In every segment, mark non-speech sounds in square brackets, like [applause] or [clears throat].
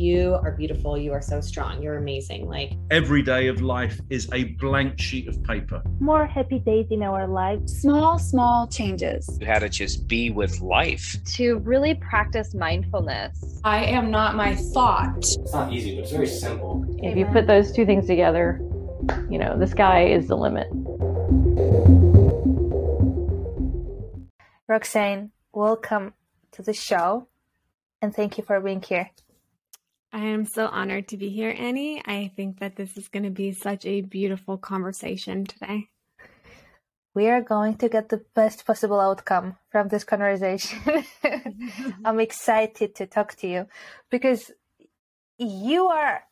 you are beautiful. You are so strong. You're amazing. Like every day of life is a blank sheet of paper. More happy days in our lives. Small, small changes. You had to just be with life. To really practice mindfulness. I am not my thought. It's not easy, but it's very simple. If you put those two things together, you know, the sky is the limit. Roxanne, welcome to the show and thank you for being here. I am so honored to be here, Annie. I think that this is going to be such a beautiful conversation today. We are going to get the best possible outcome from this conversation. [laughs] I'm excited to talk to you because you are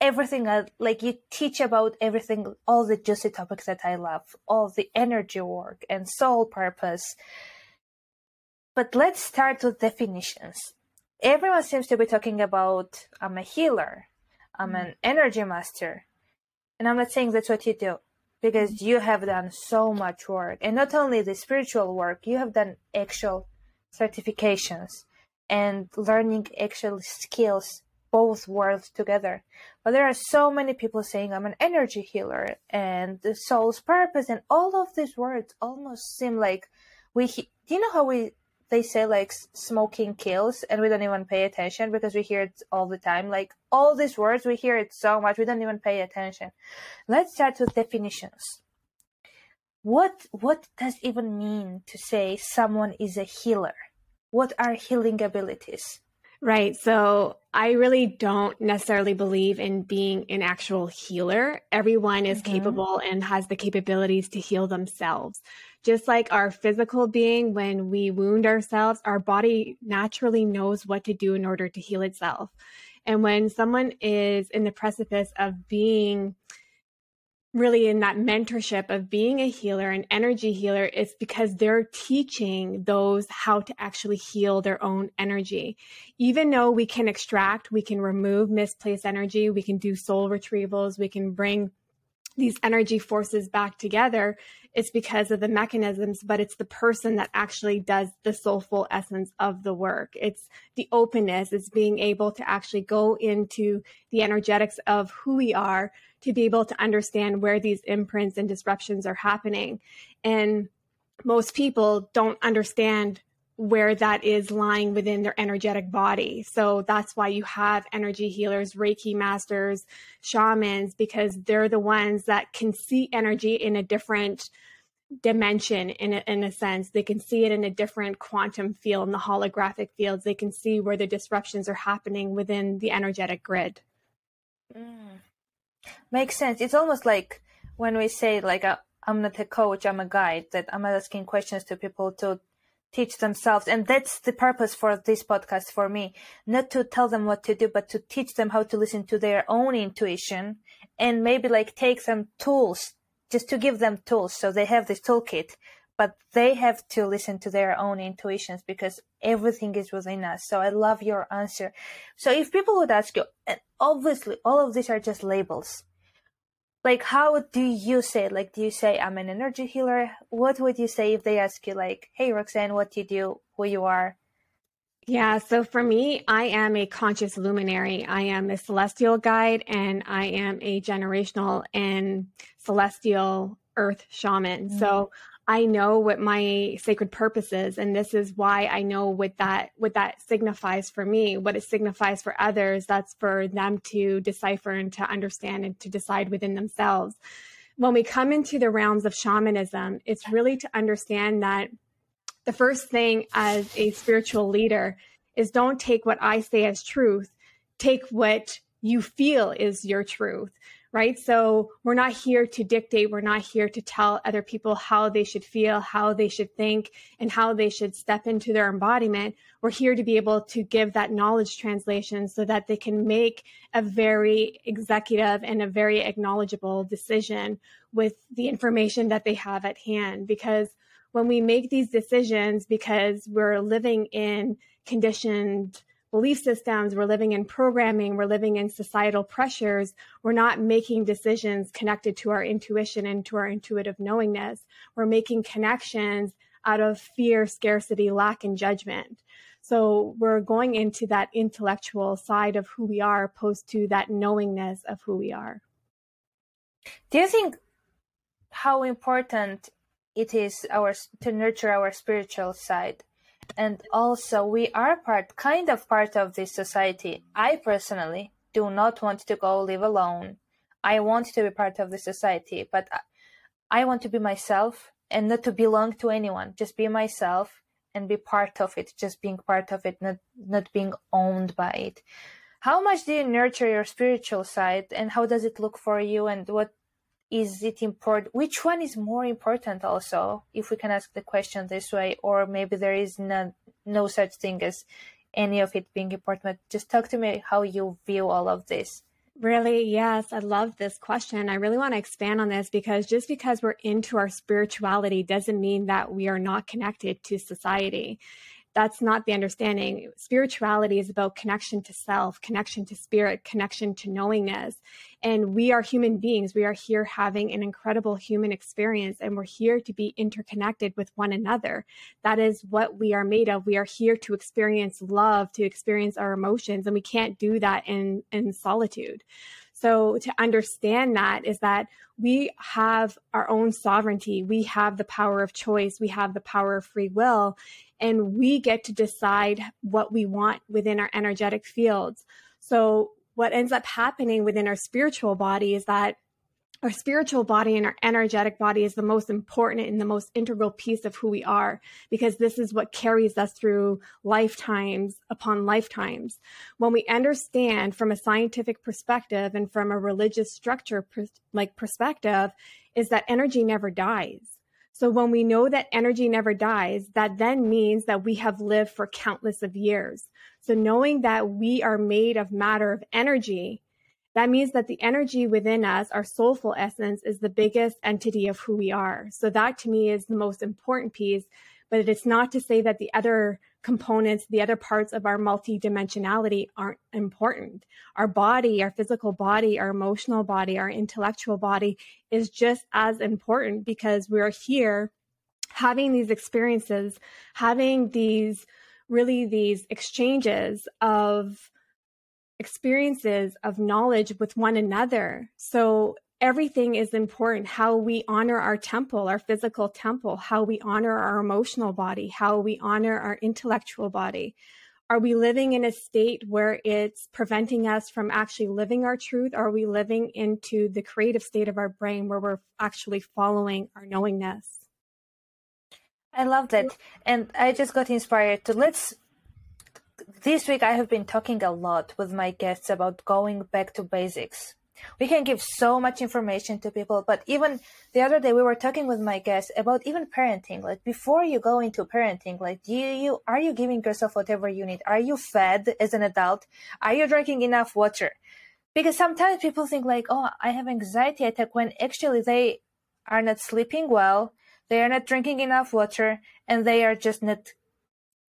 everything uh, like you teach about everything all the juicy topics that i love all the energy work and soul purpose but let's start with definitions everyone seems to be talking about I'm a healer, I'm an mm-hmm. energy master. And I'm not saying that's what you do because mm-hmm. you have done so much work. And not only the spiritual work, you have done actual certifications and learning actual skills, both worlds together. But there are so many people saying I'm an energy healer and the soul's purpose and all of these words almost seem like we, do you know how we they say like smoking kills and we don't even pay attention because we hear it all the time like all these words we hear it so much we don't even pay attention let's start with definitions what what does even mean to say someone is a healer what are healing abilities Right. So I really don't necessarily believe in being an actual healer. Everyone is mm-hmm. capable and has the capabilities to heal themselves. Just like our physical being, when we wound ourselves, our body naturally knows what to do in order to heal itself. And when someone is in the precipice of being really in that mentorship of being a healer, an energy healer, it's because they're teaching those how to actually heal their own energy. Even though we can extract, we can remove misplaced energy, we can do soul retrievals, we can bring these energy forces back together, it's because of the mechanisms, but it's the person that actually does the soulful essence of the work. It's the openness, it's being able to actually go into the energetics of who we are to be able to understand where these imprints and disruptions are happening. And most people don't understand where that is lying within their energetic body. So that's why you have energy healers, Reiki masters, shamans, because they're the ones that can see energy in a different dimension in a, in a sense. They can see it in a different quantum field, in the holographic fields. They can see where the disruptions are happening within the energetic grid. Mm. Makes sense. It's almost like when we say like uh, I'm not a coach, I'm a guide, that I'm asking questions to people to teach themselves. And that's the purpose for this podcast for me. Not to tell them what to do, but to teach them how to listen to their own intuition and maybe like take some tools just to give them tools. So they have this toolkit, but they have to listen to their own intuitions because everything is within us. So I love your answer. So if people would ask you, and obviously all of these are just labels like how do you say it? like do you say i'm an energy healer what would you say if they ask you like hey roxanne what do you do who you are yeah, so for me, I am a conscious luminary. I am a celestial guide and I am a generational and celestial earth shaman. Mm-hmm. So I know what my sacred purpose is, and this is why I know what that what that signifies for me, what it signifies for others. That's for them to decipher and to understand and to decide within themselves. When we come into the realms of shamanism, it's really to understand that the first thing as a spiritual leader is don't take what I say as truth, take what you feel is your truth right? So we're not here to dictate. We're not here to tell other people how they should feel, how they should think, and how they should step into their embodiment. We're here to be able to give that knowledge translation so that they can make a very executive and a very acknowledgeable decision with the information that they have at hand. Because when we make these decisions, because we're living in conditioned belief systems, we're living in programming, we're living in societal pressures, we're not making decisions connected to our intuition and to our intuitive knowingness. We're making connections out of fear, scarcity, lack, and judgment. So we're going into that intellectual side of who we are opposed to that knowingness of who we are. Do you think how important it is our to nurture our spiritual side? And also we are part kind of part of this society. I personally do not want to go live alone. I want to be part of the society, but I want to be myself and not to belong to anyone. Just be myself and be part of it, just being part of it, not not being owned by it. How much do you nurture your spiritual side and how does it look for you and what is it important which one is more important also if we can ask the question this way or maybe there is no, no such thing as any of it being important just talk to me how you view all of this Really? Yes. I love this question. I really want to expand on this because just because we're into our spirituality doesn't mean that we are not connected to society that's not the understanding. Spirituality is about connection to self, connection to spirit, connection to knowingness. And we are human beings. We are here having an incredible human experience and we're here to be interconnected with one another. That is what we are made of. We are here to experience love, to experience our emotions, and we can't do that in, in solitude. So to understand that is that we have our own sovereignty. We have the power of choice. We have the power of free will and we get to decide what we want within our energetic fields. So what ends up happening within our spiritual body is that our spiritual body and our energetic body is the most important and the most integral piece of who we are because this is what carries us through lifetimes upon lifetimes. When we understand from a scientific perspective and from a religious structure like perspective is that energy never dies. So when we know that energy never dies, that then means that we have lived for countless of years. So knowing that we are made of matter of energy, that means that the energy within us, our soulful essence, is the biggest entity of who we are. So that to me is the most important piece. But it's not to say that the other components, the other parts of our multidimensionality aren't important. Our body, our physical body, our emotional body, our intellectual body is just as important because we're here having these experiences, having these really these exchanges of experiences of knowledge with one another. So everything is important how we honor our temple, our physical temple, how we honor our emotional body, how we honor our intellectual body. Are we living in a state where it's preventing us from actually living our truth? Are we living into the creative state of our brain where we're actually following our knowingness? I love that. And I just got inspired to let's. This week, I have been talking a lot with my guests about going back to basics. We can give so much information to people but even the other day we were talking with my guest about even parenting. Like before you go into parenting like do you are you giving yourself whatever you need? Are you fed as an adult? Are you drinking enough water? Because sometimes people think like oh i have anxiety attack when actually they are not sleeping well they are not drinking enough water and they are just not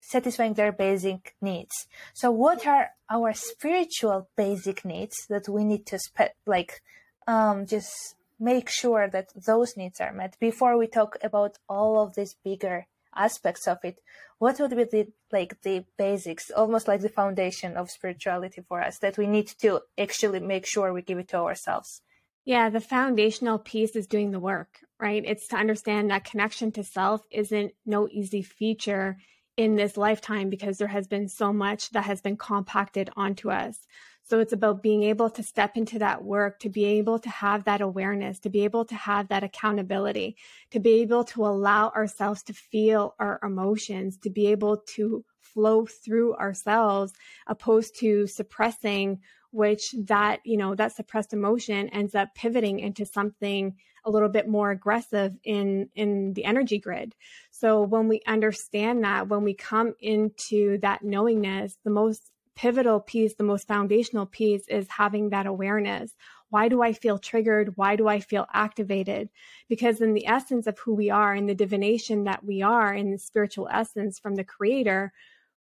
satisfying their basic needs. So what are our spiritual basic needs that we need to spe- like um, just make sure that those needs are met? Before we talk about all of these bigger aspects of it what would be the like the basics almost like the foundation of spirituality for us that we need to actually make sure we give it to ourselves? Yeah the foundational piece is doing the work right? It's to understand that connection to self isn't no easy feature in this lifetime because there has been so much that has been compacted onto us. So it's about being able to step into that work, to be able to have that awareness, to be able to have that accountability, to be able to allow ourselves to feel our emotions, to be able to flow through ourselves opposed to suppressing which that you know that suppressed emotion ends up pivoting into something a little bit more aggressive in in the energy grid so when we understand that when we come into that knowingness the most pivotal piece the most foundational piece is having that awareness why do I feel triggered? Why do I feel activated? Because in the essence of who we are, in the divination that we are, in the spiritual essence from the creator,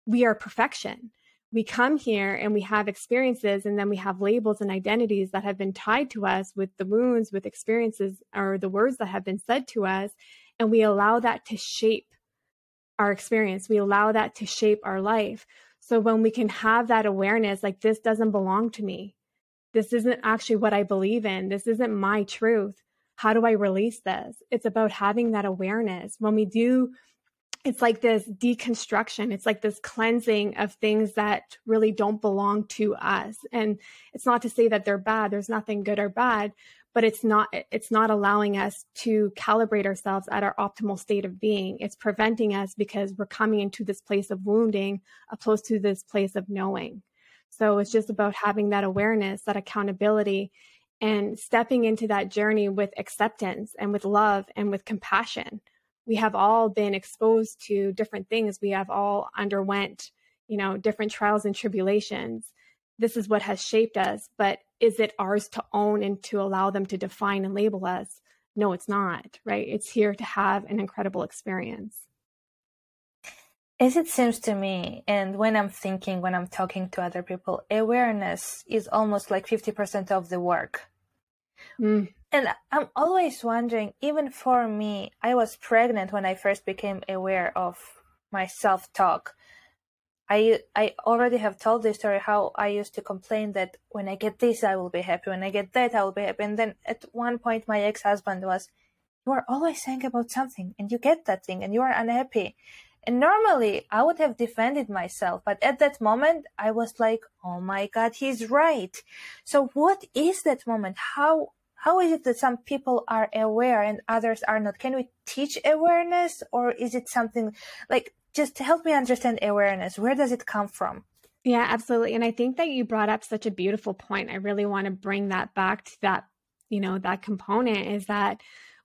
we are perfection we come here and we have experiences and then we have labels and identities that have been tied to us with the wounds with experiences or the words that have been said to us and we allow that to shape our experience. We allow that to shape our life. So when we can have that awareness, like this doesn't belong to me. This isn't actually what I believe in. This isn't my truth. How do I release this? It's about having that awareness. When we do, it's like this deconstruction. It's like this cleansing of things that really don't belong to us. And it's not to say that they're bad. There's nothing good or bad, but it's not it's not allowing us to calibrate ourselves at our optimal state of being it's preventing us because we're coming into this place of wounding opposed to this place of knowing so it's just about having that awareness that accountability and stepping into that journey with acceptance and with love and with compassion we have all been exposed to different things we have all underwent you know different trials and tribulations this is what has shaped us, but is it ours to own and to allow them to define and label us? No, it's not, right? It's here to have an incredible experience. As it seems to me, and when I'm thinking, when I'm talking to other people, awareness is almost like 50% of the work. Mm. And I'm always wondering, even for me, I was pregnant when I first became aware of my self talk. I I already have told this story how I used to complain that when I get this I will be happy, when I get that I will be happy. And then at one point my ex husband was, You are always saying about something and you get that thing and you are unhappy. And normally I would have defended myself, but at that moment I was like, Oh my god, he's right. So what is that moment? How how is it that some people are aware and others are not? Can we teach awareness or is it something like just help me understand awareness. Where does it come from? Yeah, absolutely. And I think that you brought up such a beautiful point. I really want to bring that back to that, you know, that component is that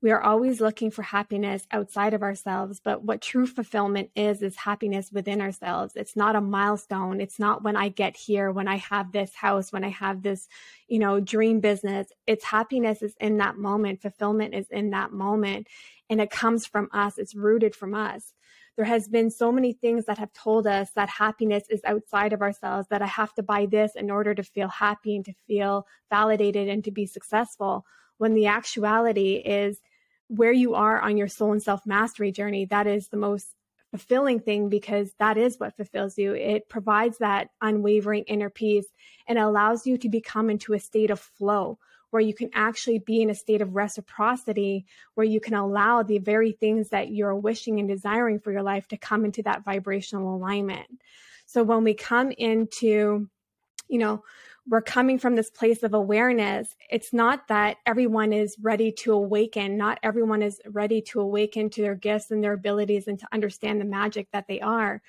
we are always looking for happiness outside of ourselves. But what true fulfillment is, is happiness within ourselves. It's not a milestone. It's not when I get here, when I have this house, when I have this, you know, dream business. It's happiness is in that moment. Fulfillment is in that moment. And it comes from us. It's rooted from us there has been so many things that have told us that happiness is outside of ourselves that i have to buy this in order to feel happy and to feel validated and to be successful when the actuality is where you are on your soul and self mastery journey that is the most fulfilling thing because that is what fulfills you it provides that unwavering inner peace and allows you to become into a state of flow where you can actually be in a state of reciprocity, where you can allow the very things that you're wishing and desiring for your life to come into that vibrational alignment. So when we come into, you know, we're coming from this place of awareness. It's not that everyone is ready to awaken. Not everyone is ready to awaken to their gifts and their abilities and to understand the magic that they are.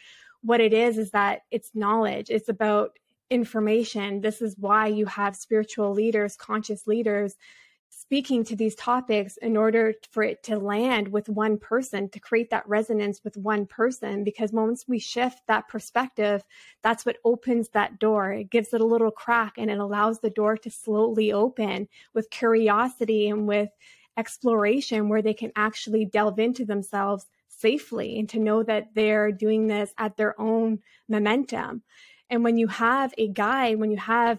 What it is, is that it's knowledge. It's about information. This is why you have spiritual leaders, conscious leaders speaking to these topics in order for it to land with one person, to create that resonance with one person. Because once we shift that perspective, that's what opens that door. It gives it a little crack and it allows the door to slowly open with curiosity and with exploration where they can actually delve into themselves safely and to know that they're doing this at their own momentum. And when you have a guide, when you have,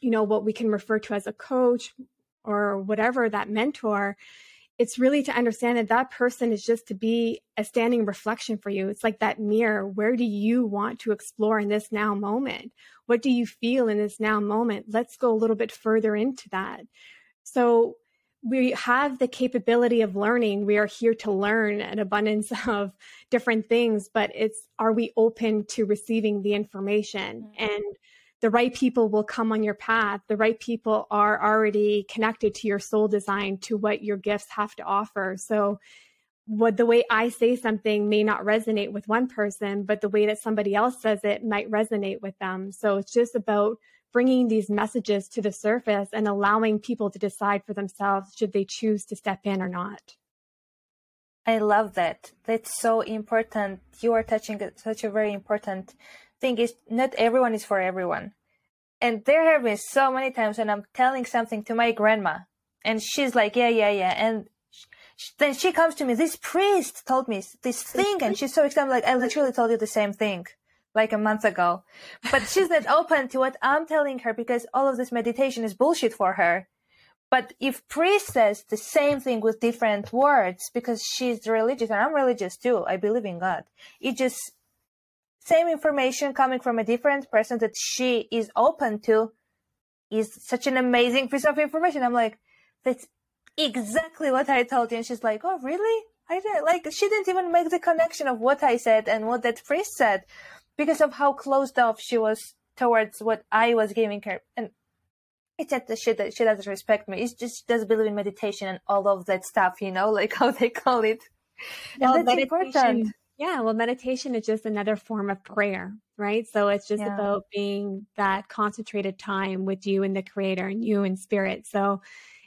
you know, what we can refer to as a coach or whatever, that mentor, it's really to understand that that person is just to be a standing reflection for you. It's like that mirror. Where do you want to explore in this now moment? What do you feel in this now moment? Let's go a little bit further into that. So we have the capability of learning. We are here to learn an abundance [laughs] of different things, but it's are we open to receiving the information? Mm-hmm. And the right people will come on your path. The right people are already connected to your soul design, to what your gifts have to offer. So, what the way I say something may not resonate with one person, but the way that somebody else says it might resonate with them. So, it's just about bringing these messages to the surface and allowing people to decide for themselves should they choose to step in or not. I love that. That's so important. You are touching such a very important thing is not everyone is for everyone. And there have been so many times when I'm telling something to my grandma and she's like, yeah, yeah, yeah. And then she comes to me, this priest told me this thing. And she's so excited. Like, I literally told you the same thing like a month ago. But she's not open to what I'm telling her because all of this meditation is bullshit for her. But if priest says the same thing with different words, because she's religious and I'm religious too, I believe in God. It just same information coming from a different person that she is open to is such an amazing piece of information. I'm like, that's exactly what I told you. And she's like, oh, really? I didn't like, she didn't even make the connection of what I said and what that priest said because of how closed off she was towards what I was giving her. And it's not the shit that she doesn't respect me. It's just she doesn't believe in meditation and all of that stuff, you know, like [laughs] how they call it. And Well, that's important. Yeah, well, meditation is just another form of prayer, right? So it's just Yeah. about being that concentrated time with you and the creator and you and spirit. So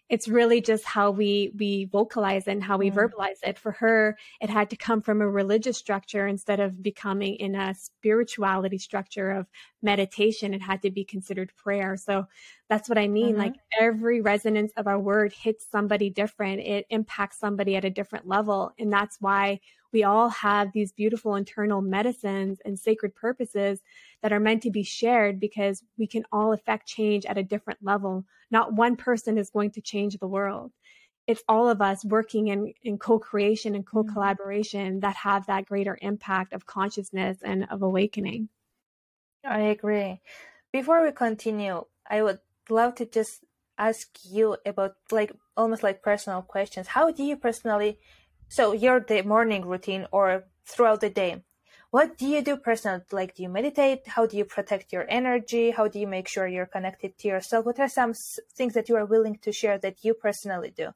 it's really just how we we vocalize and how we Mm. verbalize it. For her, it had to come from a religious structure instead of becoming in a spirituality structure of meditation. It had to be considered prayer. So that's what I mean. Mhm. Like every resonance of our word hits somebody different. It impacts somebody at a different level. And that's why we all have these beautiful internal medicines and sacred purposes that are meant to be shared because we can all affect change at a different level. Not one person is going to change the world. It's all of us working in, in co creation and mm-hmm. co collaboration that have that greater impact of consciousness and of awakening. I agree. Before we continue, I would love to just ask you about like almost like personal questions. How do you personally so your morning routine or throughout the day? What do you do personally? Like do you meditate? How do you protect your energy? How do you make sure you're connected to yourself? What are some things that you are willing to share that you personally do?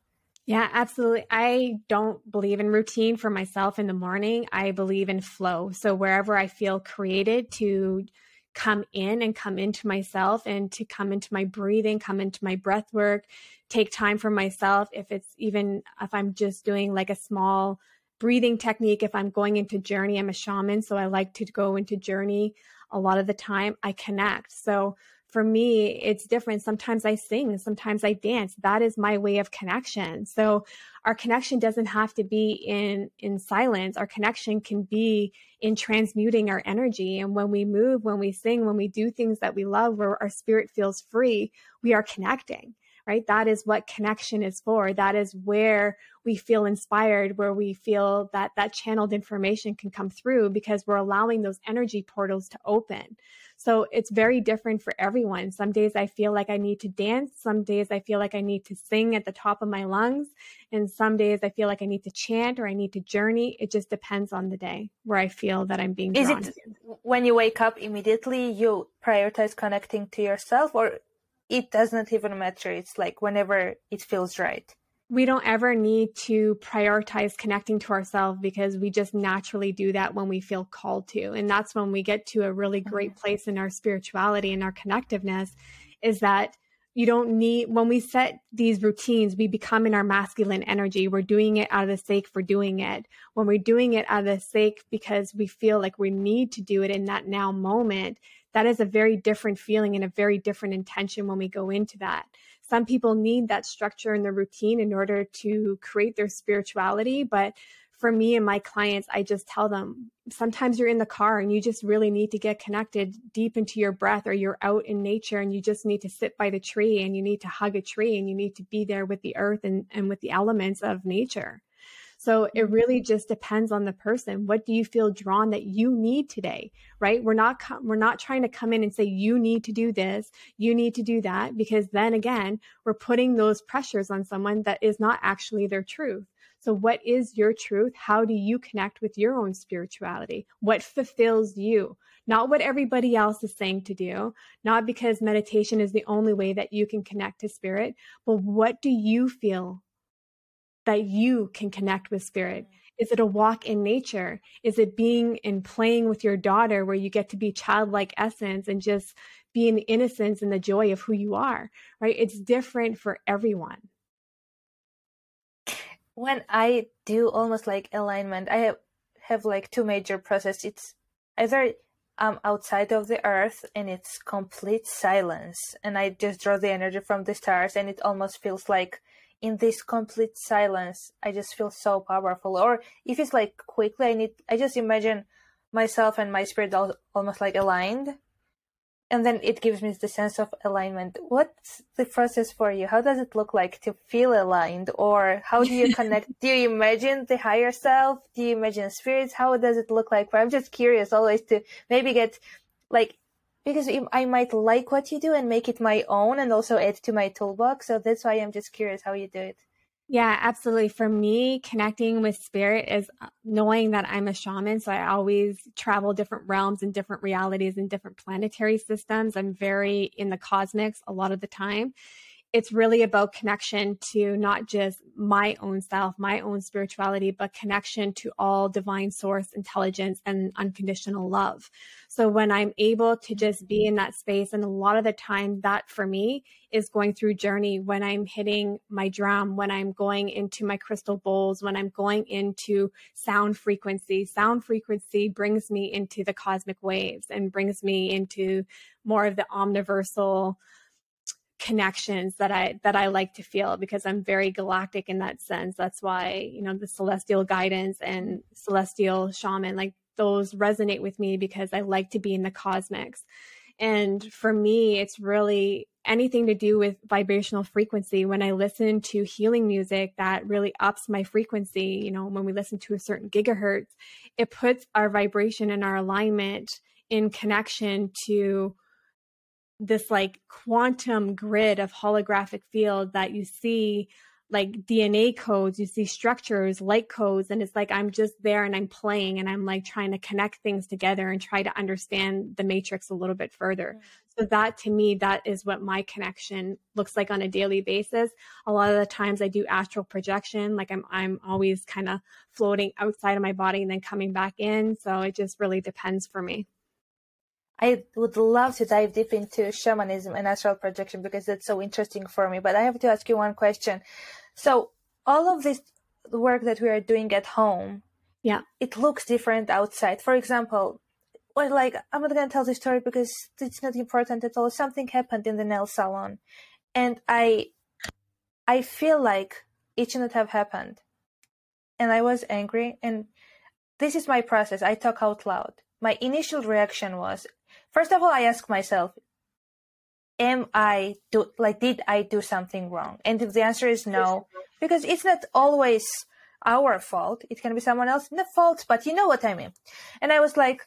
Yeah, absolutely. I don't believe in routine for myself in the morning. I believe in flow. So wherever I feel created to come in and come into myself and to come into my breathing, come into my breath work, take time for myself. If it's even if I'm just doing like a small breathing technique, if I'm going into journey, I'm a shaman, so I like to go into journey a lot of the time. I connect. So for me, it's different. Sometimes I sing, sometimes I dance. That is my way of connection. So our connection doesn't have to be in in silence. Our connection can be in transmuting our energy. And when we move, when we sing, when we do things that we love, where our spirit feels free, we are connecting. Right? That is what connection is for. That is where we feel inspired, where we feel that that channeled information can come through because we're allowing those energy portals to open. So it's very different for everyone. Some days I feel like I need to dance. Some days I feel like I need to sing at the top of my lungs. And some days I feel like I need to chant or I need to journey. It just depends on the day where I feel that I'm being Is it to. when you wake up immediately you prioritize connecting to yourself or it doesn't even matter. It's like whenever it feels right. We don't ever need to prioritize connecting to ourselves because we just naturally do that when we feel called to. And that's when we get to a really mm-hmm. great place in our spirituality and our connectiveness is that you don't need, when we set these routines, we become in our masculine energy. We're doing it out of the sake for doing it. When we're doing it out of the sake because we feel like we need to do it in that now moment, that is a very different feeling and a very different intention when we go into that some people need that structure and the routine in order to create their spirituality but for me and my clients i just tell them sometimes you're in the car and you just really need to get connected deep into your breath or you're out in nature and you just need to sit by the tree and you need to hug a tree and you need to be there with the earth and, and with the elements of nature so it really just depends on the person. What do you feel drawn that you need today? Right? We're not we're not trying to come in and say you need to do this, you need to do that because then again, we're putting those pressures on someone that is not actually their truth. So what is your truth? How do you connect with your own spirituality? What fulfills you? Not what everybody else is saying to do, not because meditation is the only way that you can connect to spirit, but what do you feel that you can connect with spirit? Is it a walk in nature? Is it being and playing with your daughter where you get to be childlike essence and just be in the innocence and the joy of who you are, right? It's different for everyone. When I do almost like alignment, I have, have like two major process. It's either I'm outside of the earth and it's complete silence and I just draw the energy from the stars and it almost feels like in this complete silence i just feel so powerful or if it's like quickly i need i just imagine myself and my spirit al- almost like aligned and then it gives me the sense of alignment. What's the process for you? How does it look like to feel aligned? Or how do you connect? [laughs] do you imagine the higher self? Do you imagine spirits? How does it look like? I'm just curious always to maybe get like, because I might like what you do and make it my own and also add to my toolbox. So that's why I'm just curious how you do it. Yeah, absolutely. For me, connecting with spirit is uh, knowing that I'm a shaman. So I always travel different realms and different realities and different planetary systems. I'm very in the cosmics a lot of the time it's really about connection to not just my own self, my own spirituality, but connection to all divine source intelligence and unconditional love. So when I'm able to just be in that space, and a lot of the time that for me is going through journey when I'm hitting my drum, when I'm going into my crystal bowls, when I'm going into sound frequency. Sound frequency brings me into the cosmic waves and brings me into more of the omniversal connections that I that I like to feel because I'm very galactic in that sense. That's why, you know, the celestial guidance and celestial shaman like those resonate with me because I like to be in the cosmics. And for me, it's really anything to do with vibrational frequency. When I listen to healing music that really ups my frequency, you know, when we listen to a certain gigahertz, it puts our vibration and our alignment in connection to this like quantum grid of holographic field that you see like DNA codes, you see structures, light codes, and it's like I'm just there and I'm playing and I'm like trying to connect things together and try to understand the matrix a little bit further. So that to me, that is what my connection looks like on a daily basis. A lot of the times I do astral projection, like I'm I'm always kind of floating outside of my body and then coming back in. So it just really depends for me. I would love to dive deep into shamanism and astral projection because it's so interesting for me. But I have to ask you one question. So all of this work that we are doing at home, yeah, it looks different outside. For example, well, like I'm not gonna tell the story because it's not important at all. Something happened in the nail salon, and I, I feel like it should not have happened, and I was angry. And this is my process. I talk out loud. My initial reaction was First of all, I ask myself, am I do like did I do something wrong? And if the answer is no, because it's not always our fault, it can be someone else's fault, but you know what I mean. And I was like,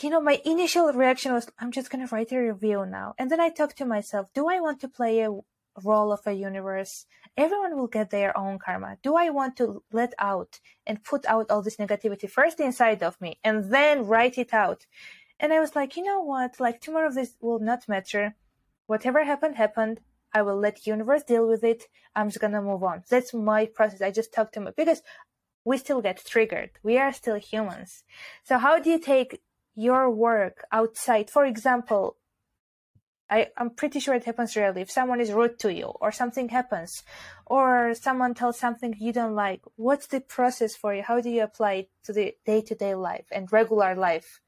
you know, my initial reaction was, I'm just gonna write a review now. And then I talked to myself, do I want to play a role of a universe? Everyone will get their own karma. Do I want to let out and put out all this negativity first inside of me and then write it out? And I was like, you know what? Like tomorrow this will not matter. Whatever happened, happened. I will let universe deal with it. I'm just gonna move on. That's my process. I just talk to my because we still get triggered. We are still humans. So how do you take your work outside? For example, I, I'm pretty sure it happens rarely. If someone is rude to you or something happens or someone tells something you don't like, what's the process for you? How do you apply it to the day to day life and regular life?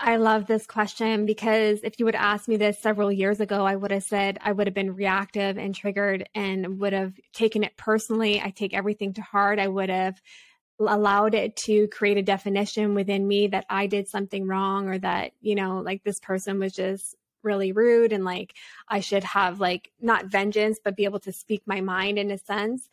I love this question because if you would ask me this several years ago, I would have said I would have been reactive and triggered and would have taken it personally. I take everything to heart. I would have allowed it to create a definition within me that I did something wrong or that, you know, like this person was just really rude and like I should have like not vengeance, but be able to speak my mind in a sense.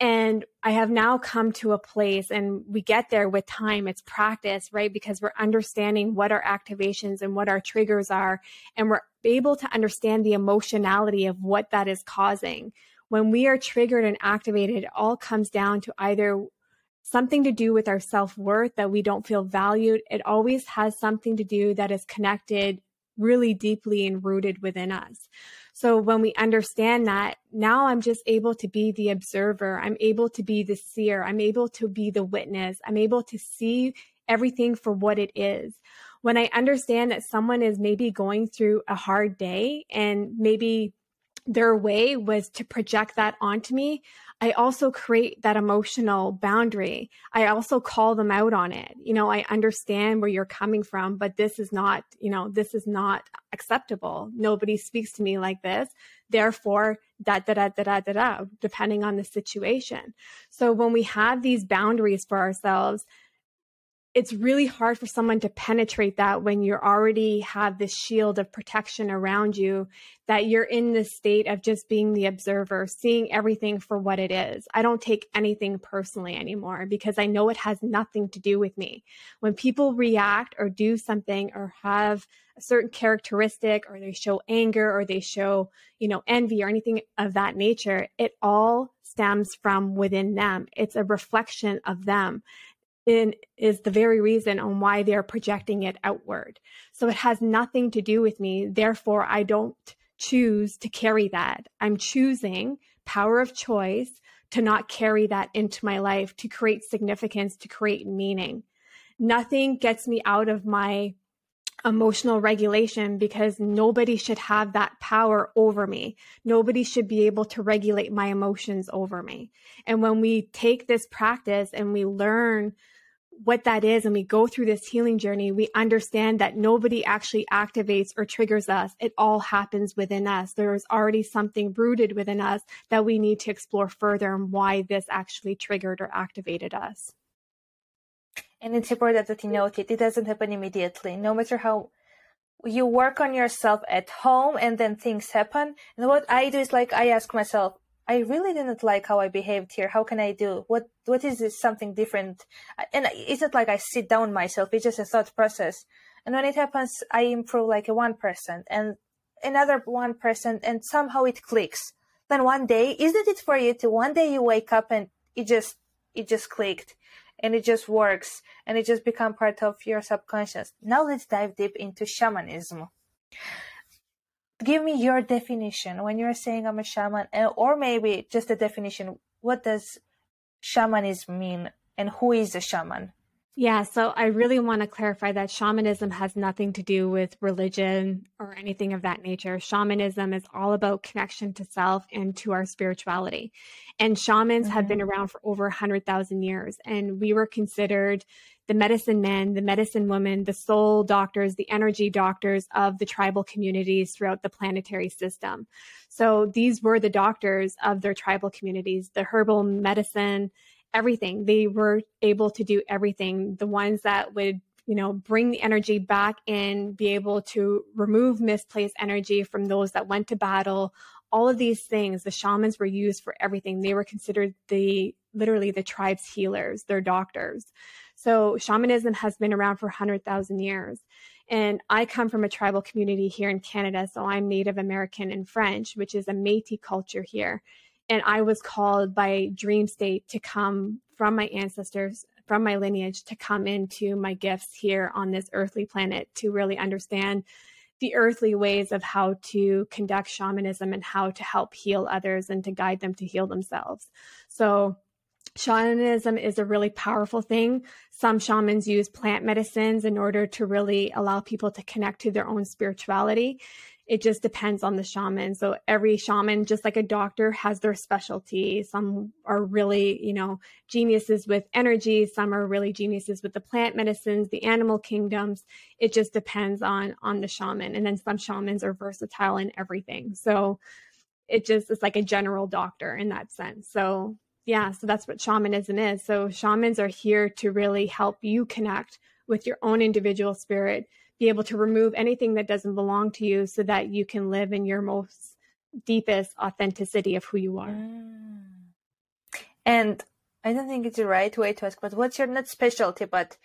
And I have now come to a place, and we get there with time. It's practice, right? Because we're understanding what our activations and what our triggers are, and we're able to understand the emotionality of what that is causing. When we are triggered and activated, it all comes down to either something to do with our self worth, that we don't feel valued. It always has something to do that is connected really deeply and rooted within us. So when we understand that, now I'm just able to be the observer. I'm able to be the seer. I'm able to be the witness. I'm able to see everything for what it is. When I understand that someone is maybe going through a hard day and maybe their way was to project that onto me, I also create that emotional boundary. I also call them out on it. You know, I understand where you're coming from, but this is not, you know, this is not acceptable. Nobody speaks to me like this. Therefore, da da da da da da da, depending on the situation. So when we have these boundaries for ourselves, it's really hard for someone to penetrate that when you already have this shield of protection around you that you're in this state of just being the observer seeing everything for what it is. I don't take anything personally anymore because i know it has nothing to do with me. When people react or do something or have a certain characteristic or they show anger or they show you know envy or anything of that nature it all stems from within them. It's a reflection of them in, is the very reason on why they're projecting it outward. So it has nothing to do with me. Therefore, I don't choose to carry that. I'm choosing power of choice to not carry that into my life, to create significance, to create meaning. Nothing gets me out of my emotional regulation because nobody should have that power over me. Nobody should be able to regulate my emotions over me. And when we take this practice and we learn what that is and we go through this healing journey, we understand that nobody actually activates or triggers us. It all happens within us. There is already something rooted within us that we need to explore further and why this actually triggered or activated us. And it's important that you note it. It doesn't happen immediately. No matter how you work on yourself at home and then things happen. And what I do is like I ask myself, I really didn't like how I behaved here. How can I do? What what is this something different? And it's not like I sit down myself. It's just a thought process. And when it happens, I improve like a one percent and another one percent, and somehow it clicks. Then one day, isn't it for you to one day you wake up and it just it just clicked and it just works and it just become part of your subconscious. Now let's dive deep into shamanism give me your definition when you're saying I'm a shaman, eh, or maybe just a definition. What does shamanism mean, and who is a shaman? Yeah, so I really want to clarify that shamanism has nothing to do with religion or anything of that nature. Shamanism is all about connection to self and to our spirituality. And shamans mm-hmm. have been around for over 100,000 years, and we were considered the medicine men, the medicine women, the soul doctors, the energy doctors of the tribal communities throughout the planetary system. So these were the doctors of their tribal communities, the herbal medicine, everything. They were able to do everything. The ones that would you know, bring the energy back in, be able to remove misplaced energy from those that went to battle. All of these things, the shamans were used for everything. They were considered the literally the tribe's healers, their doctors. So shamanism has been around for 100,000 years. And I come from a tribal community here in Canada. So I'm Native American and French, which is a Metis culture here. And I was called by Dream State to come from my ancestors, from my lineage, to come into my gifts here on this earthly planet to really understand the earthly ways of how to conduct shamanism and how to help heal others and to guide them to heal themselves. So shamanism is a really powerful thing. Some shamans use plant medicines in order to really allow people to connect to their own spirituality. It just depends on the shaman. So every shaman, just like a doctor, has their specialty. Some are really, you know, geniuses with energy. Some are really geniuses with the plant medicines, the animal kingdoms. It just depends on on the shaman. And then some shamans are versatile in everything. So it just is like a general doctor in that sense. So yeah, so that's what shamanism is. So shamans are here to really help you connect with your own individual spirit, be able to remove anything that doesn't belong to you so that you can live in your most deepest authenticity of who you are. Mm. And I don't think it's the right way to ask, but what's your not specialty, but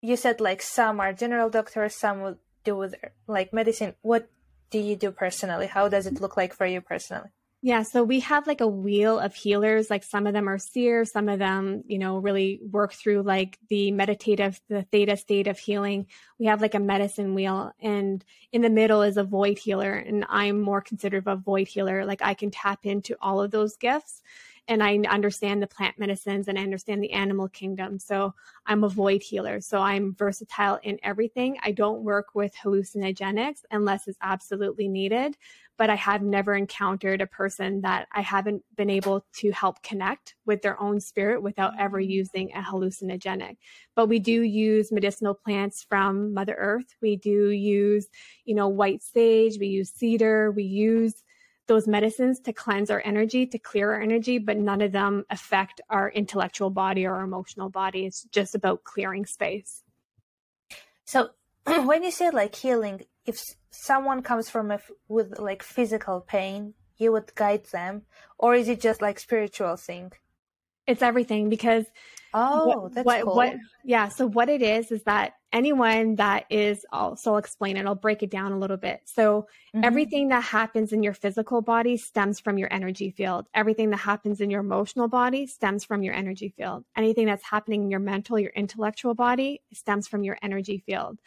you said like some are general doctors, some will do with like medicine. What do you do personally? How does it look like for you personally? Yeah, so we have like a wheel of healers. Like some of them are seers, some of them, you know, really work through like the meditative, the theta state of healing. We have like a medicine wheel, and in the middle is a void healer. And I'm more considered a void healer. Like I can tap into all of those gifts and I understand the plant medicines and I understand the animal kingdom. So I'm a void healer. So I'm versatile in everything. I don't work with hallucinogenics unless it's absolutely needed but I have never encountered a person that I haven't been able to help connect with their own spirit without ever mm. using a hallucinogenic. But we do use medicinal plants from Mother Earth. We do use, you know, white sage, we use cedar, we use those medicines to cleanse our energy, to clear our energy, but none of them affect our intellectual body or our emotional body. It's just about clearing space. So [clears throat] when you say like healing, if someone comes from a with like physical pain, you would guide them, or is it just like spiritual thing? It's everything because Oh, what, that's what, cool. what yeah so what it is is that anyone that is I'll, so i'll explain it. I'll break it down a little bit. So Mhm. everything that happens in your physical body stems from your energy field. Everything that happens in your emotional body stems from your energy field. Anything that's happening in your mental your intellectual body stems from your energy field.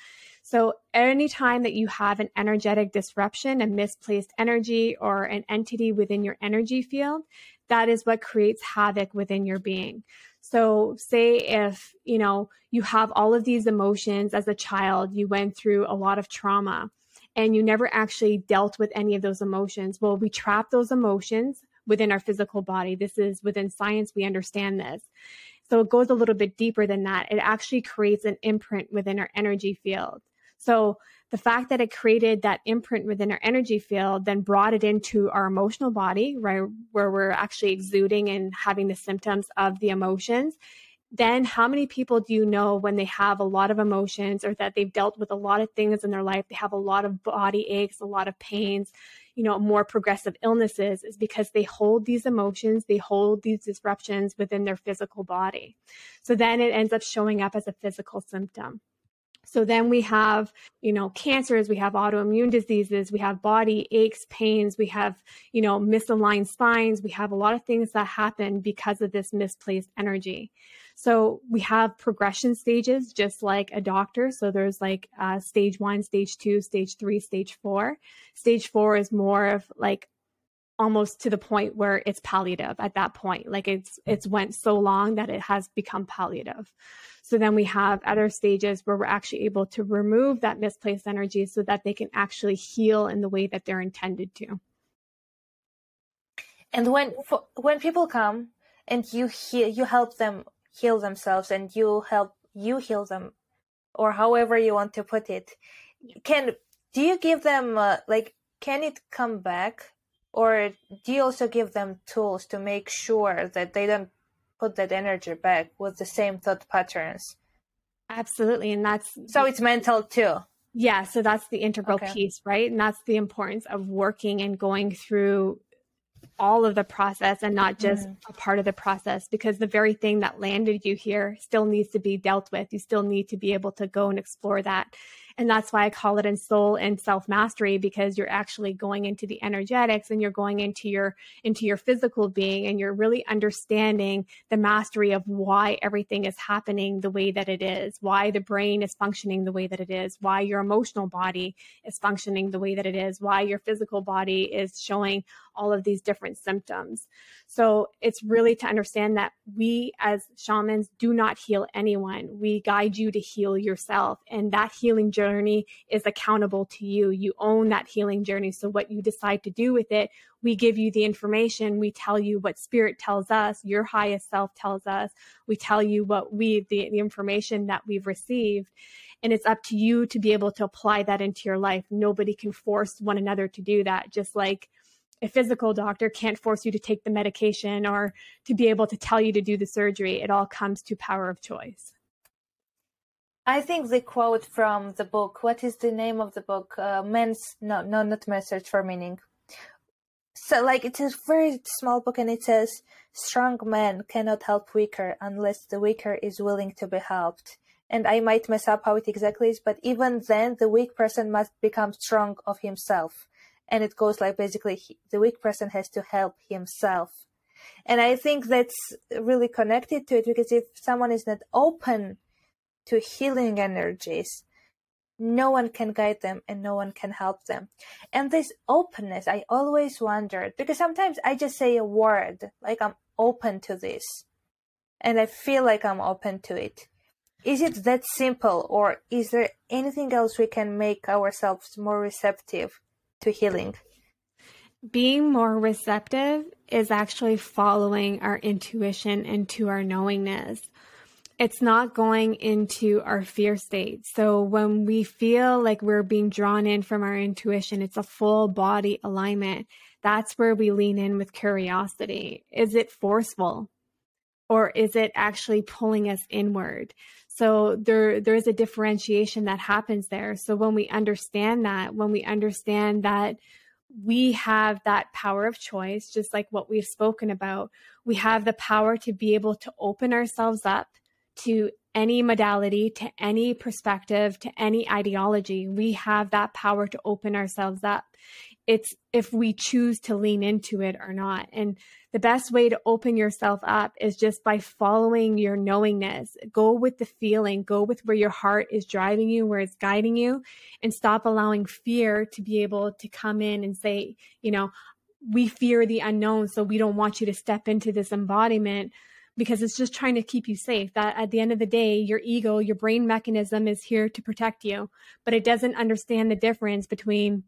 So anytime that you have an energetic disruption a misplaced energy or an entity within your energy field that is what creates havoc within your being so, say if, you know, you have all of these emotions as a child, you went through a lot of trauma and you never actually dealt with any of those emotions. Well, we trap those emotions within our physical body. This is within science, we understand this. So, it goes a little bit deeper than that. It actually creates an imprint within our energy field. So, the fact that it created that imprint within our energy field then brought it into our emotional body, right, where we're actually exuding and having the symptoms of the emotions. Then, how many people do you know when they have a lot of emotions or that they've dealt with a lot of things in their life? They have a lot of body aches, a lot of pains, you know, more progressive illnesses, is because they hold these emotions, they hold these disruptions within their physical body. So then it ends up showing up as a physical symptom. So then we have, you know, cancers, we have autoimmune diseases, we have body aches, pains, we have, you know, misaligned spines, we have a lot of things that happen because of this misplaced energy. So we have progression stages, just like a doctor. So there's like uh, stage one, stage two, stage three, stage four. Stage four is more of like almost to the point where it's palliative at that point like it's it's went so long that it has become palliative so then we have other stages where we're actually able to remove that misplaced energy so that they can actually heal in the way that they're intended to And when for, when people come and you heal, you help them heal themselves, and you help you heal them, or however you want to put it. Can do you give them uh, like can it come back, or do you also give them tools to make sure that they don't put that energy back with the same thought patterns? absolutely and that's So it's mental too. Yeah, so that's the integral Okay. piece, right? And that's the importance of working and going through all of the process and not just mm-hmm. a part of the process because the very thing that landed you here still needs to be dealt with. You still need to be able to go and explore that. And that's why I call it in soul and self mastery because you're actually going into the energetics and you're going into your into your physical being and you're really understanding the mastery of why everything is happening the way that it is, why the brain is functioning the way that it is, why your emotional body is functioning the way that it is, why your physical body is showing all of these different symptoms. So it's really to understand that we as shamans do not heal anyone. We guide you to heal yourself. And that healing journey is accountable to you. You own that healing journey. So what you decide to do with it, we give you the information. We tell you what spirit tells us, your highest self tells us. We tell you what we, the, the information that we've received. And it's up to you to be able to apply that into your life. Nobody can force one another to do that. Just like a physical doctor can't force you to take the medication or to be able to tell you to do the surgery. It all comes to power of choice. I think the quote from the book. What is the name of the book? Uh, men's no, no, not men's search for meaning. So, like, it's a very small book, and it says, "Strong men cannot help weaker unless the weaker is willing to be helped." And I might mess up how it exactly is, but even then, the weak person must become strong of himself, and it goes like basically, he, the weak person has to help himself. And I think that's really connected to it because if someone is not open to healing energies, no one can guide them and no one can help them. And this openness, I always wondered because sometimes I just say a word like I'm open to this and I feel like I'm open to it. Is it that simple or is there anything else we can make ourselves more receptive to healing? Being more receptive is actually following our intuition and to our knowingness. It's not going into our fear state. So when we feel like we're being drawn in from our intuition, it's a full body alignment. That's where we lean in with curiosity. Is it forceful? Or is it actually pulling us inward? So there there is a differentiation that happens there. So when we understand that, when we understand that we have that power of choice, just like what we've spoken about, we have the power to be able to open ourselves up to any modality, to any perspective, to any ideology. We have that power to open ourselves up. It's if we choose to lean into it or not. And the best way to open yourself up is just by following your knowingness. Go with the feeling, go with where your heart is driving you, where it's guiding you, and stop allowing fear to be able to come in and say, you know, we fear the unknown, so we don't want you to step into this embodiment because it's just trying to keep you safe. That at the end of the day, your ego, your brain mechanism is here to protect you, but it doesn't understand the difference between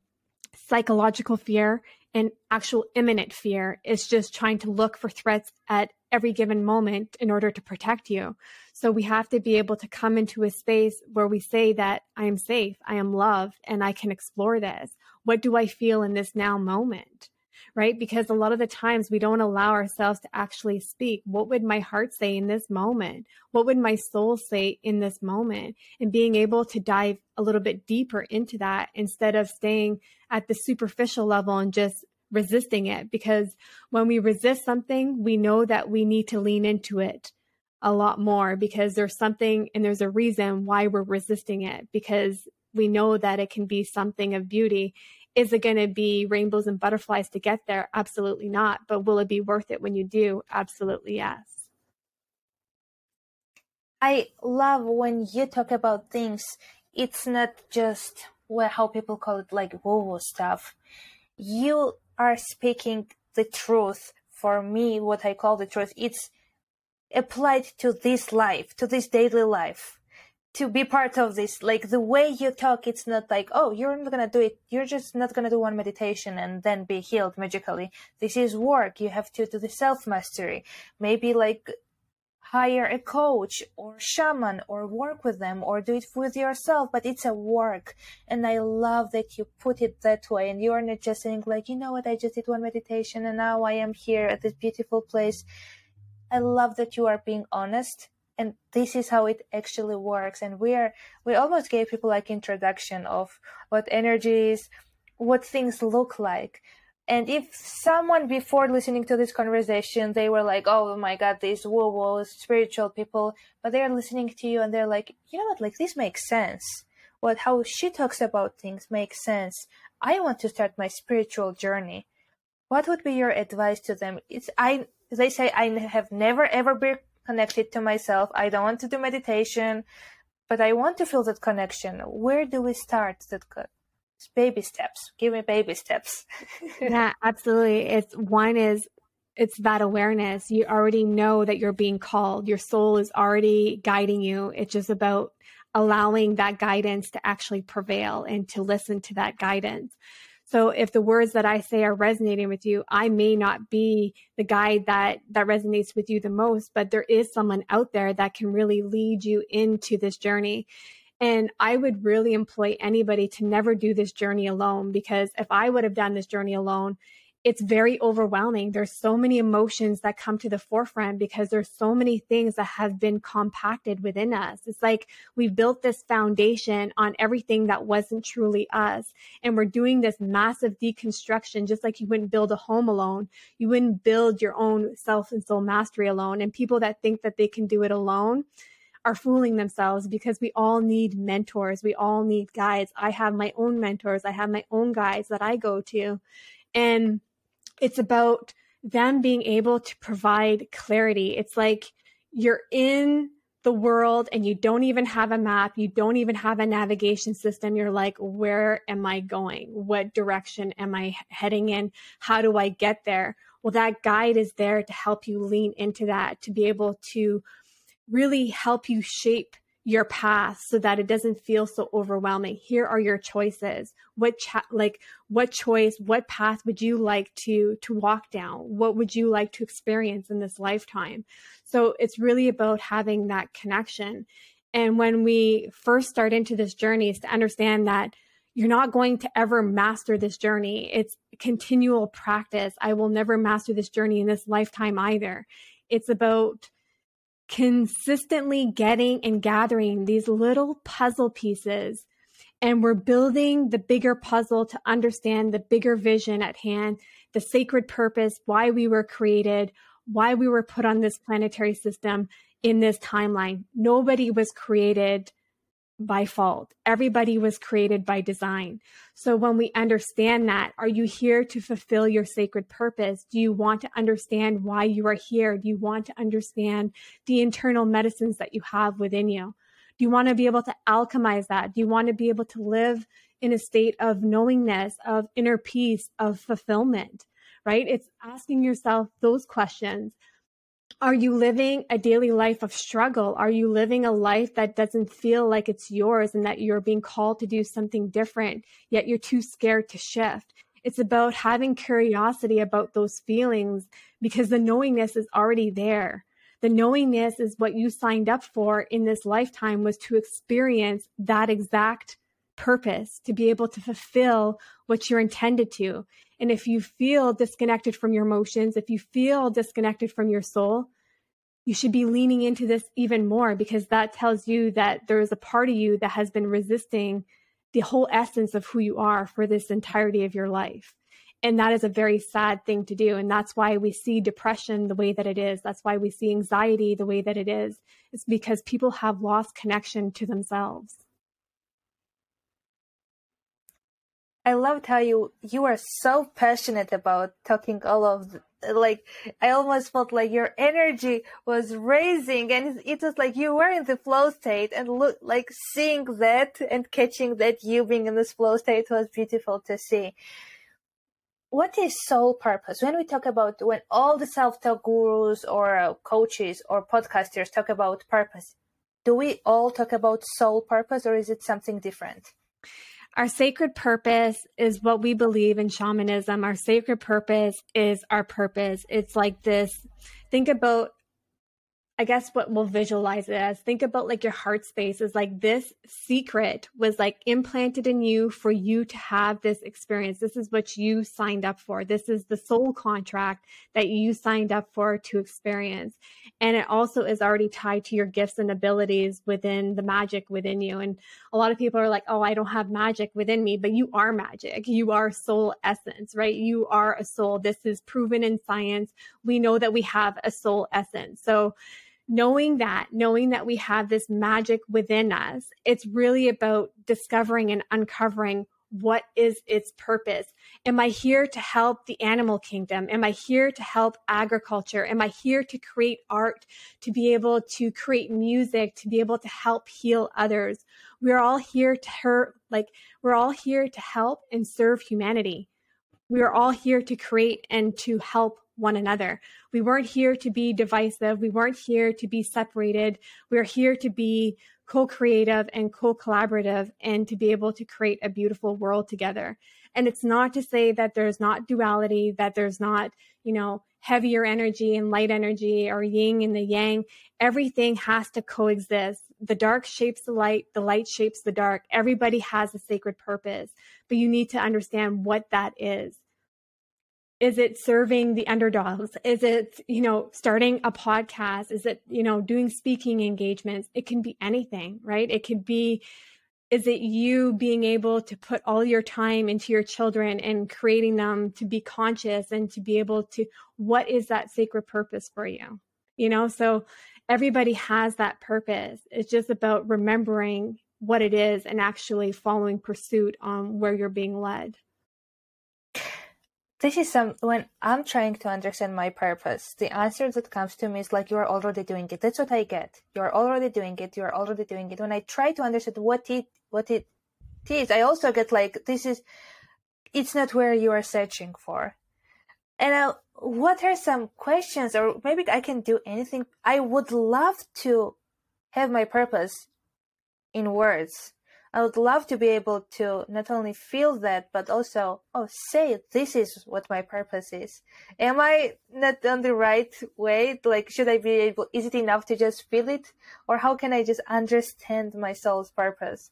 psychological fear and actual imminent fear. It's just trying to look for threats at every given moment in order to protect you. So we have to be able to come into a space where we say that I am safe, I am loved, and I can explore this. What do I feel in this now moment? Right? Because a lot of the times we don't allow ourselves to actually speak. What would my heart say in this moment? What would my soul say in this moment? And being able to dive a little bit deeper into that instead of staying at the superficial level and just resisting it. Because when we resist something, we know that we need to lean into it a lot more because there's something and there's a reason why we're resisting it because we know that it can be something of beauty is it going to be rainbows and butterflies to get there? Absolutely not. But will it be worth it when you do? Absolutely yes. I love when you talk about things. It's not just well, how people call it like woo woo stuff. You are speaking the truth. For me, what I call the truth, it's applied to this life, to this daily life to be part of this like the way you talk it's not like oh you're not gonna do it. You're just not gonna do one meditation and then be healed magically. This is work. You have to do the self mastery maybe like hire a coach or shaman or work with them or do it with yourself but it's a work. And i love that you put it that way. And you're not just saying like you know what? I just did one meditation and now i am here at this beautiful place. I love that you are being honest and this is how it actually works. And we are we almost gave people like introduction of what energy is what things look like. And if someone before listening to this conversation they were like oh my god these woo woo spiritual people but they're listening to you and they're like you know what? Like this makes sense. What how she talks about things makes sense. I want to start my spiritual journey. What would be your advice to them? It's i they say i have never ever been connected to myself. I don't want to do meditation, but I want to feel that connection. Where do we start that baby steps? Give me baby steps. [laughs] yeah, absolutely. It's one is it's that awareness. You already know that you're being called. Your soul is already guiding you. It's just about allowing that guidance to actually prevail and to listen to that guidance. So if the words that I say are resonating with you, I may not be the guide that that resonates with you the most, but there is someone out there that can really lead you into this journey. And I would really employ anybody to never do this journey alone because if I would have done this journey alone, it's very overwhelming. There's so many emotions that come to the forefront because there's so many things that have been compacted within us. It's like we've built this foundation on everything that wasn't truly us. And we're doing this massive deconstruction, just like you wouldn't build a home alone. You wouldn't build your own self and soul mastery alone. And people that think that they can do it alone, are fooling themselves because we all need mentors. We all need guides. I have my own mentors. I have my own guides that I go to. And it's about them being able to provide clarity. It's like you're in the world and you don't even have a map, you don't even have a navigation system. You're like, where am I going? What direction am I heading in? How do I get there? Well, that guide is there to help you lean into that, to be able to really help you shape your path so that it doesn't feel so overwhelming. Here are your choices. What cha- like what choice, what path would you like to to walk down? What would you like to experience in this lifetime? So it's really about having that connection. And when we first start into this journey is to understand that you're not going to ever master this journey. It's continual practice. I will never master this journey in this lifetime either. It's about consistently getting and gathering these little puzzle pieces and we're building the bigger puzzle to understand the bigger vision at hand, the sacred purpose, why we were created, why we were put on this planetary system in this timeline. Nobody was created by fault. Everybody was created by design. So when we understand that, are you here to fulfill your sacred purpose? Do you want to understand why you are here? Do you want to understand the internal medicines that you have within you? Do you want to be able to alchemize that? Do you want to be able to live in a state of knowingness, of inner peace, of fulfillment? Right? It's asking yourself those questions. Are you living a daily life of struggle? Are you living a life that doesn't feel like it's yours and that you're being called to do something different, yet you're too scared to shift? It's about having curiosity about those feelings because the knowingness is already there the knowingness is what you signed up for in this lifetime was to experience that exact purpose, to be able to fulfill what you're intended to. And if you feel disconnected from your emotions, if you feel disconnected from your soul, you should be leaning into this even more because that tells you that there is a part of you that has been resisting the whole essence of who you are for this entirety of your life. And that is a very sad thing to do. And that's why we see depression the way that it is. That's why we see anxiety the way that it is. It's because people have lost connection to themselves. I loved how you you are so passionate about talking all of the, like I almost felt like your energy was raising and it was like you were in the flow state and look like seeing that and catching that you being in this flow state was beautiful to see. What is soul purpose? When we talk about when all the self-talk gurus or coaches or podcasters talk about purpose do we all talk about soul purpose or is it something different our sacred purpose is what we believe in shamanism. Our sacred purpose is our purpose. It's like this think about I guess what we'll visualize it as think about like your heart space is like this secret was like implanted in you for you to have this experience. This is what you signed up for. This is the soul contract that you signed up for to experience. And it also is already tied to your gifts and abilities within the magic within you. And a lot of people are like, oh, I don't have magic within me, but you are magic. You are soul essence, right? You are a soul. This is proven in science. We know that we have a soul essence. So, knowing that, knowing that we have this magic within us, it's really about discovering and uncovering what is its purpose? Am I here to help the animal kingdom? Am I here to help agriculture? Am I here to create art, to be able to create music, to be able to help heal others? We're all here to hurt, like, we're all here to help and serve humanity. We are all here to create and to help one another. We weren't here to be divisive. We weren't here to be separated. We're here to be co creative and co collaborative and to be able to create a beautiful world together. And it's not to say that there's not duality, that there's not, you know, heavier energy and light energy or yin and the yang. Everything has to coexist. The dark shapes the light, the light shapes the dark. Everybody has a sacred purpose, but you need to understand what that is is it serving the underdogs? Is it you know starting a podcast? Is it you know doing speaking engagements? It can be anything right? It could be is it you being able to put all your time into your children and creating them to be conscious and to be able to what is that sacred purpose for you? You know so everybody has that purpose. It's just about remembering what it is and actually following pursuit on where you're being led this is some when I'm trying to understand my purpose, the answer that comes to me is like you're already doing it. That's what I get. You're already doing it. You're already doing it. When I try to understand what it what it is, I also get like this is it's not where you are searching for. And I, what are some questions, or maybe I can do anything. I would love to have my purpose in words I would love to be able to not only feel that, but also, oh, say this is what my purpose is. Am I not on the right way? Like, should I be able, is it enough to just feel it? Or how can I just understand my soul's purpose?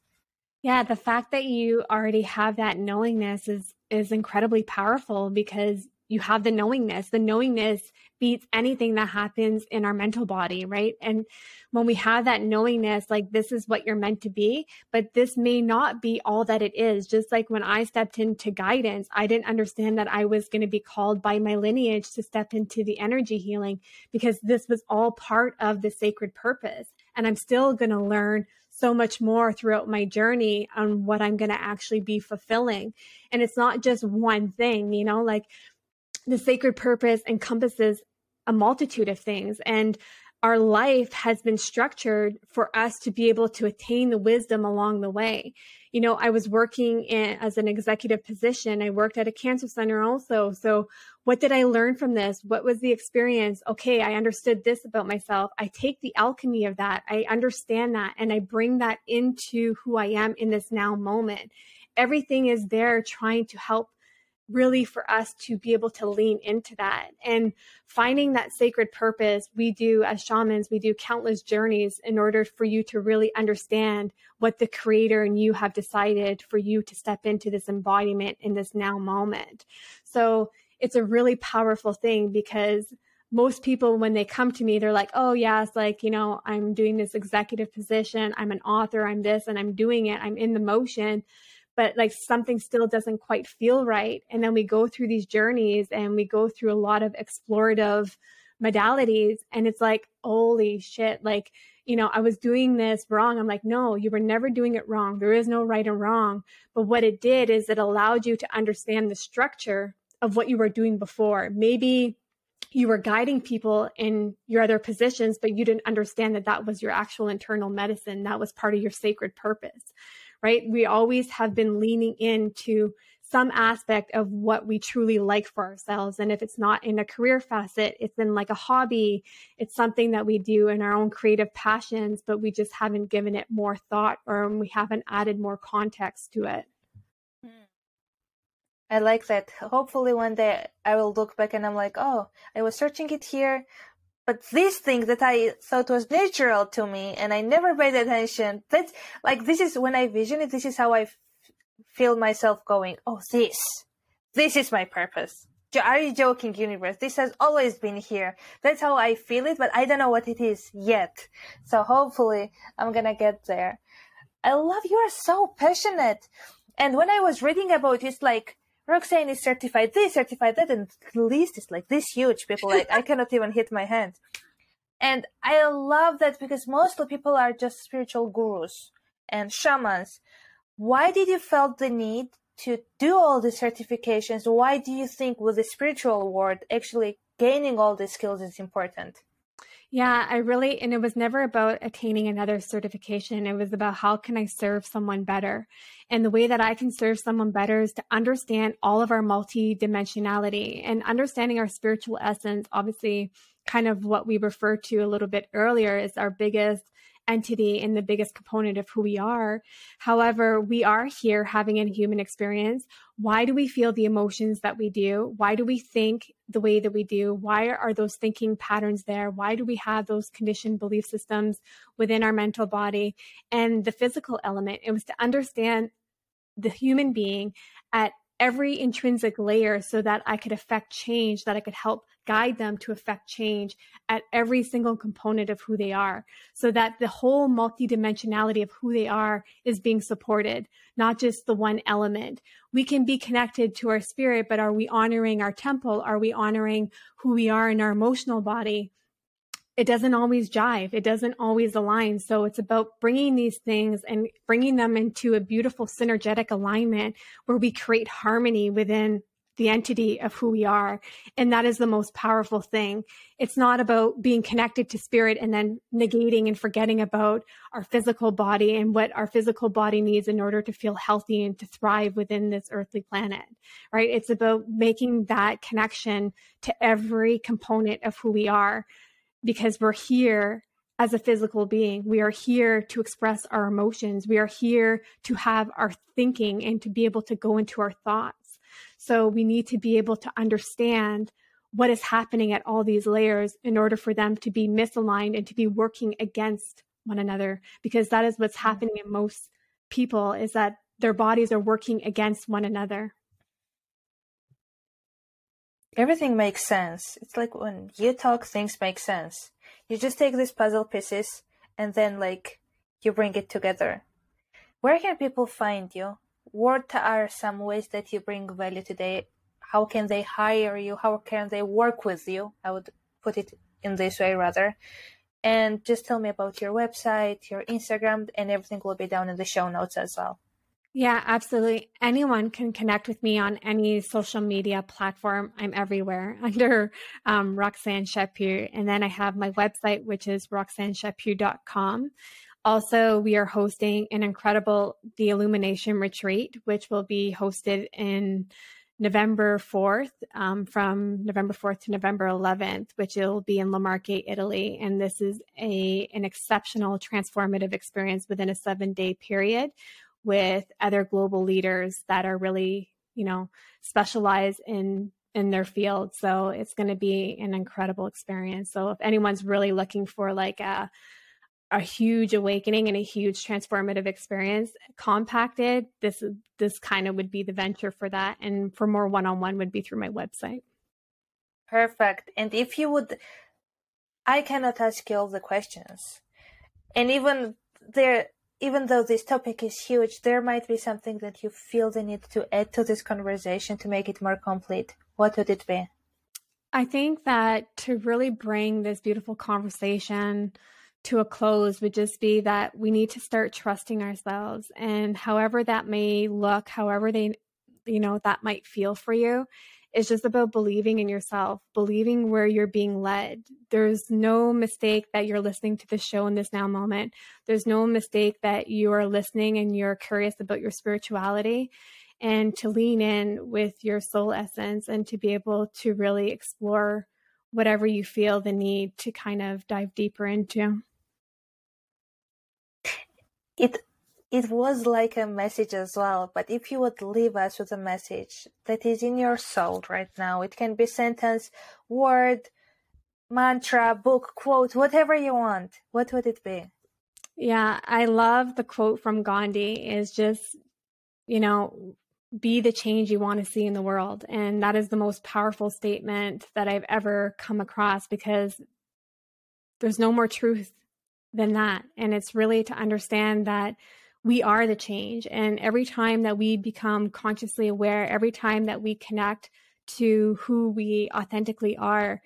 Yeah, the fact that you already have that knowingness is is incredibly powerful because you have the knowingness. The knowingness beats anything that happens in our mental body, right? And when we have that knowingness, like this is what you're meant to be, but this may not be all that it is. Just like when I stepped into guidance, I didn't understand that I was going to be called by my lineage to step into the energy healing because this was all part of the sacred purpose. And I'm still going to learn so much more throughout my journey on what I'm going to actually be fulfilling. And it's not just one thing, you know, like the sacred purpose encompasses a multitude of things. And our life has been structured for us to be able to attain the wisdom along the way. You know, I was working in, as an executive position. I worked at a cancer center also. So what did I learn from this? What was the experience? Okay, I understood this about myself. I take the alchemy of that. I understand that and I bring that into who I am in this now moment. Everything is there trying to help really for us to be able to lean into that. And finding that sacred purpose we do as shamans we do countless journeys in order for you to really understand what the creator and you have decided for you to step into this embodiment in this now moment. So it's a really powerful thing because most people when they come to me they're like oh yes like you know i'm doing this executive position. I'm an author. I'm this and i'm doing it. I'm in the motion but like something still doesn't quite feel right. And then we go through these journeys and we go through a lot of explorative modalities. And it's like, holy shit, like, you know, I was doing this wrong. I'm like, no, you were never doing it wrong. There is no right and wrong. But what it did is it allowed you to understand the structure of what you were doing before. Maybe you were guiding people in your other positions, but you didn't understand that that was your actual internal medicine. That was part of your sacred purpose right? We always have been leaning into some aspect of what we truly like for ourselves. And if it's not in a career facet, it's in like a hobby, it's something that we do in our own creative passions, but we just haven't given it more thought or we haven't added more context to it. Hmm. I like that. Hopefully, one day I will look back and I'm like, oh, I was searching it here, but this thing that I thought was natural to me and I never paid attention, that's like, this is when I vision it, this is how I f- feel myself going, oh, this, this is my purpose. Are you joking, universe? This has always been here. That's how I feel it, but I don't know what it is yet. So hopefully I'm gonna get there. I love you are so passionate. And when I was reading about it, it's like, Roxanne is certified this, certified that, and the list is like this huge. People like I [laughs] cannot even hit my hand. And I love that because mostly people are just spiritual gurus and shamans. Why did you felt the need to do all the certifications? Why do you think with the spiritual world actually gaining all these skills is important? Yeah, I really, and it was never about attaining another certification. It was about how can I serve someone better? And the way that I can serve someone better is to understand all of our multidimensionality and understanding our spiritual essence. Obviously, kind of what we referred to a little bit earlier is our biggest entity and the biggest component of who we are. However, we are here having a human experience. Why do we feel the emotions that we do? Why do we think the way that we do? Why are those thinking patterns there? Why do we have those conditioned belief systems within our mental body? And the physical element, it was to understand the human being at every intrinsic layer so that I could affect change, that I could help guide them to affect change at every single component of who they are so that the whole multidimensionality of who they are is being supported, not just the one element. We can be connected to our spirit, but are we honoring our temple? Are we honoring who we are in our emotional body? It doesn't always jive. It doesn't always align. So it's about bringing these things and bringing them into a beautiful synergetic alignment where we create harmony within the entity of who we are. And that is the most powerful thing. It's not about being connected to spirit and then negating and forgetting about our physical body and what our physical body needs in order to feel healthy and to thrive within this earthly planet, right? It's about making that connection to every component of who we are because we're here as a physical being. We are here to express our emotions. We are here to have our thinking and to be able to go into our thoughts. So we need to be able to understand what is happening at all these layers in order for them to be misaligned and to be working against one another because that is what's mm-hmm. happening in most people is that their bodies are working against one another. Everything makes sense. It's like when you talk, things make sense. You just take these puzzle pieces and then like you bring it together. Where can people find you? What are some ways that you bring value today? How can they hire you? How can they work with you? I would put it in this way rather. And just tell me about your website, your Instagram, and everything will be down in the show notes as well. Yeah, absolutely. Anyone can connect with me on any social media platform. I'm everywhere [laughs] under um, Roxanne Chaput. And then I have my website, which is roxannechaput.com. Also, we are hosting an incredible The Illumination Retreat, which will be hosted in November 4th, um, from November 4th to November 11th, which will be in La Marche, Italy. And this is a an exceptional transformative experience within a seven day period with other global leaders that are really, you know, specialize in in their field. So it's going to be an incredible experience. So if anyone's really looking for like a a huge awakening and a huge transformative experience compacted this this kind of would be the venture for that and for more one-on-one would be through my website perfect and if you would i cannot ask you all the questions and even there even though this topic is huge there might be something that you feel the need to add to this conversation to make it more complete. What would it be? I think that to really bring this beautiful conversation to a close would just be that we need to start trusting ourselves. And however that may look however they you know that might feel for you it's just about believing in yourself believing where you're being led. There's no mistake that you're listening to the show in this now moment. There's no mistake that you are listening and you're curious about your spirituality and to lean in with your soul essence and to be able to really explore whatever you feel the need to kind of dive deeper into. It it was like a message as well but if you would leave us with a message that is in your soul right now it can be sentence word mantra book quote whatever you want what would it be yeah i love the quote from gandhi is just you know be the change you want to see in the world and that is the most powerful statement that i've ever come across because there's no more truth than that. And it's really to understand that we are the change. And every time that we become consciously aware, every time that we connect to who we authentically are,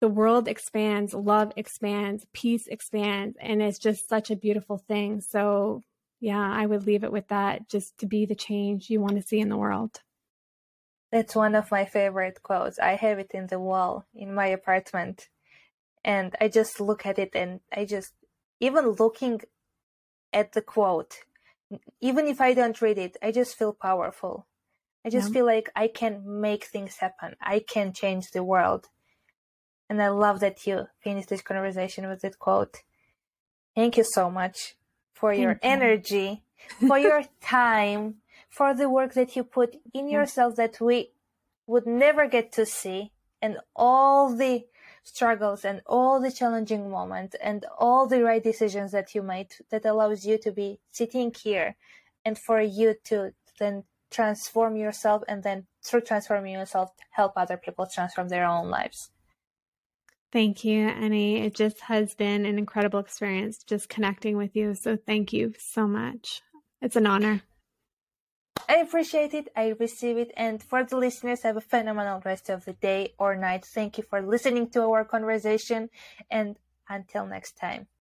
the world expands, love expands, peace expands. And it's just such a beautiful thing. So, yeah, I would leave it with that just to be the change you want to see in the world. That's one of my favorite quotes. I have it in the wall in my apartment. And I just look at it and I just even looking at the quote, even if I don't read it, I just feel powerful. I just yeah. feel like I can make things happen. I can change the world. And I love that you finished this conversation with that quote. Thank you so much for Thank your you. energy, for your [laughs] time, for the work that you put in yourself that we would never get to see, and all the struggles and all the challenging moments and all the right decisions that you made that allows you to be sitting here and for you to then transform yourself and then through transforming yourself help other people transform their own lives. Thank you annie. It just has been an incredible experience just connecting with you. So thank you so much. It's an honor I appreciate it. I receive it. And for the listeners, have a phenomenal rest of the day or night. Thank you for listening to our conversation. And until next time.